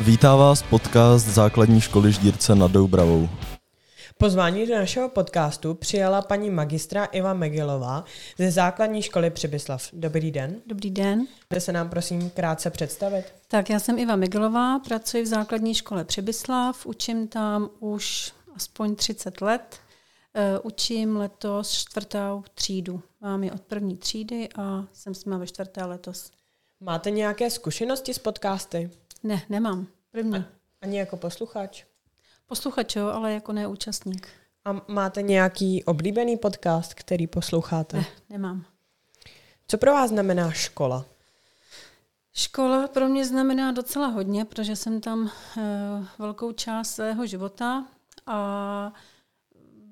Vítá vás podcast základní školy Ždírce nad Doubravou. Pozvání do našeho podcastu přijala paní magistra Iva Megilová ze základní školy Přibyslav. Dobrý den. Dobrý den. Můžete se nám prosím krátce představit? Tak já jsem Iva Megilová, pracuji v základní škole Přibyslav, učím tam už aspoň 30 let. Uh, učím letos čtvrtou třídu. Mám ji od první třídy a jsem s ve čtvrté letos. Máte nějaké zkušenosti s podcasty? Ne, nemám. První. A, ani jako posluchač? Posluchač, jo, ale jako neúčastník. A máte nějaký oblíbený podcast, který posloucháte? Ne, nemám. Co pro vás znamená škola? Škola pro mě znamená docela hodně, protože jsem tam uh, velkou část svého života a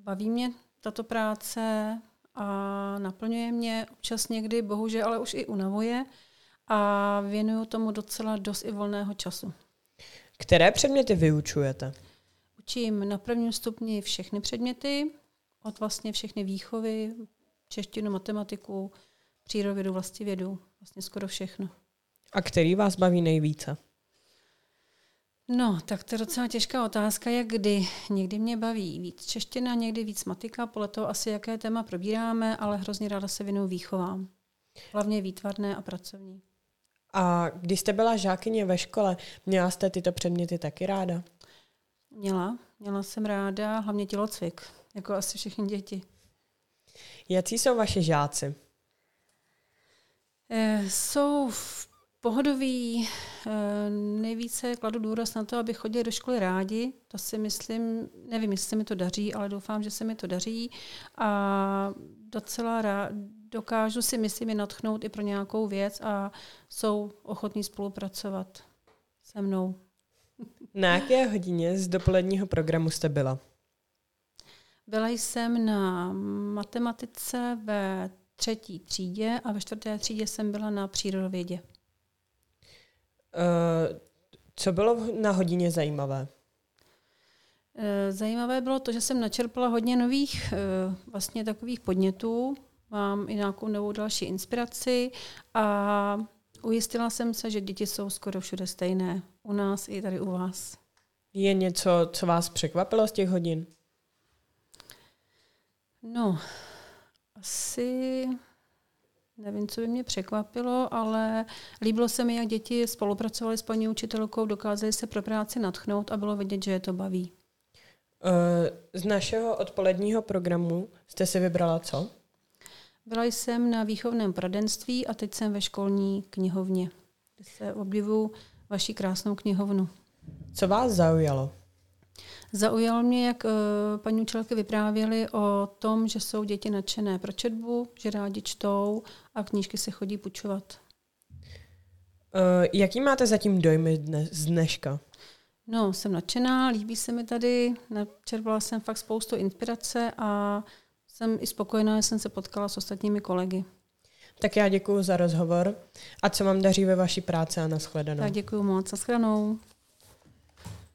baví mě tato práce a naplňuje mě občas někdy, bohužel, ale už i unavuje a věnuju tomu docela dost i volného času. Které předměty vyučujete? Učím na prvním stupni všechny předměty, od vlastně všechny výchovy, češtinu, matematiku, přírodovědu, vlastivědu, vlastně skoro všechno. A který vás baví nejvíce? No, tak to je docela těžká otázka, jak kdy. Někdy mě baví víc čeština, někdy víc matika, podle toho asi, jaké téma probíráme, ale hrozně ráda se věnuju výchovám. Hlavně výtvarné a pracovní. A když jste byla žákyně ve škole, měla jste tyto předměty taky ráda? Měla. Měla jsem ráda hlavně tělocvik, jako asi všichni děti. Jaký jsou vaše žáci? E, jsou pohodoví, e, nejvíce kladu důraz na to, aby chodili do školy rádi. To si myslím, nevím, jestli se mi to daří, ale doufám, že se mi to daří. A docela rád, dokážu si, myslím, je natchnout i pro nějakou věc a jsou ochotní spolupracovat se mnou. Na jaké hodině z dopoledního programu jste byla? Byla jsem na matematice ve třetí třídě a ve čtvrté třídě jsem byla na přírodovědě. Uh, co bylo na hodině zajímavé? Uh, zajímavé bylo to, že jsem načerpala hodně nových uh, vlastně takových podnětů. Mám i nějakou novou další inspiraci a ujistila jsem se, že děti jsou skoro všude stejné. U nás i tady u vás. Je něco, co vás překvapilo z těch hodin? No, asi nevím, co by mě překvapilo, ale líbilo se mi, jak děti spolupracovali s paní učitelkou, dokázali se pro práci natchnout a bylo vidět, že je to baví. Z našeho odpoledního programu jste si vybrala co? Byla jsem na výchovném poradenství a teď jsem ve školní knihovně, kde se obdivuju vaši krásnou knihovnu. Co vás zaujalo? Zaujalo mě, jak uh, paní učitelky vyprávěly o tom, že jsou děti nadšené pro četbu, že rádi čtou a knížky se chodí půjčovat. Uh, jaký máte zatím dojmy z dneška? No, jsem nadšená, líbí se mi tady, načerpala jsem fakt spoustu inspirace a jsem i spokojená, že jsem se potkala s ostatními kolegy. Tak já děkuji za rozhovor a co vám daří ve vaší práci a nashledanou. Tak děkuji moc, nashledanou.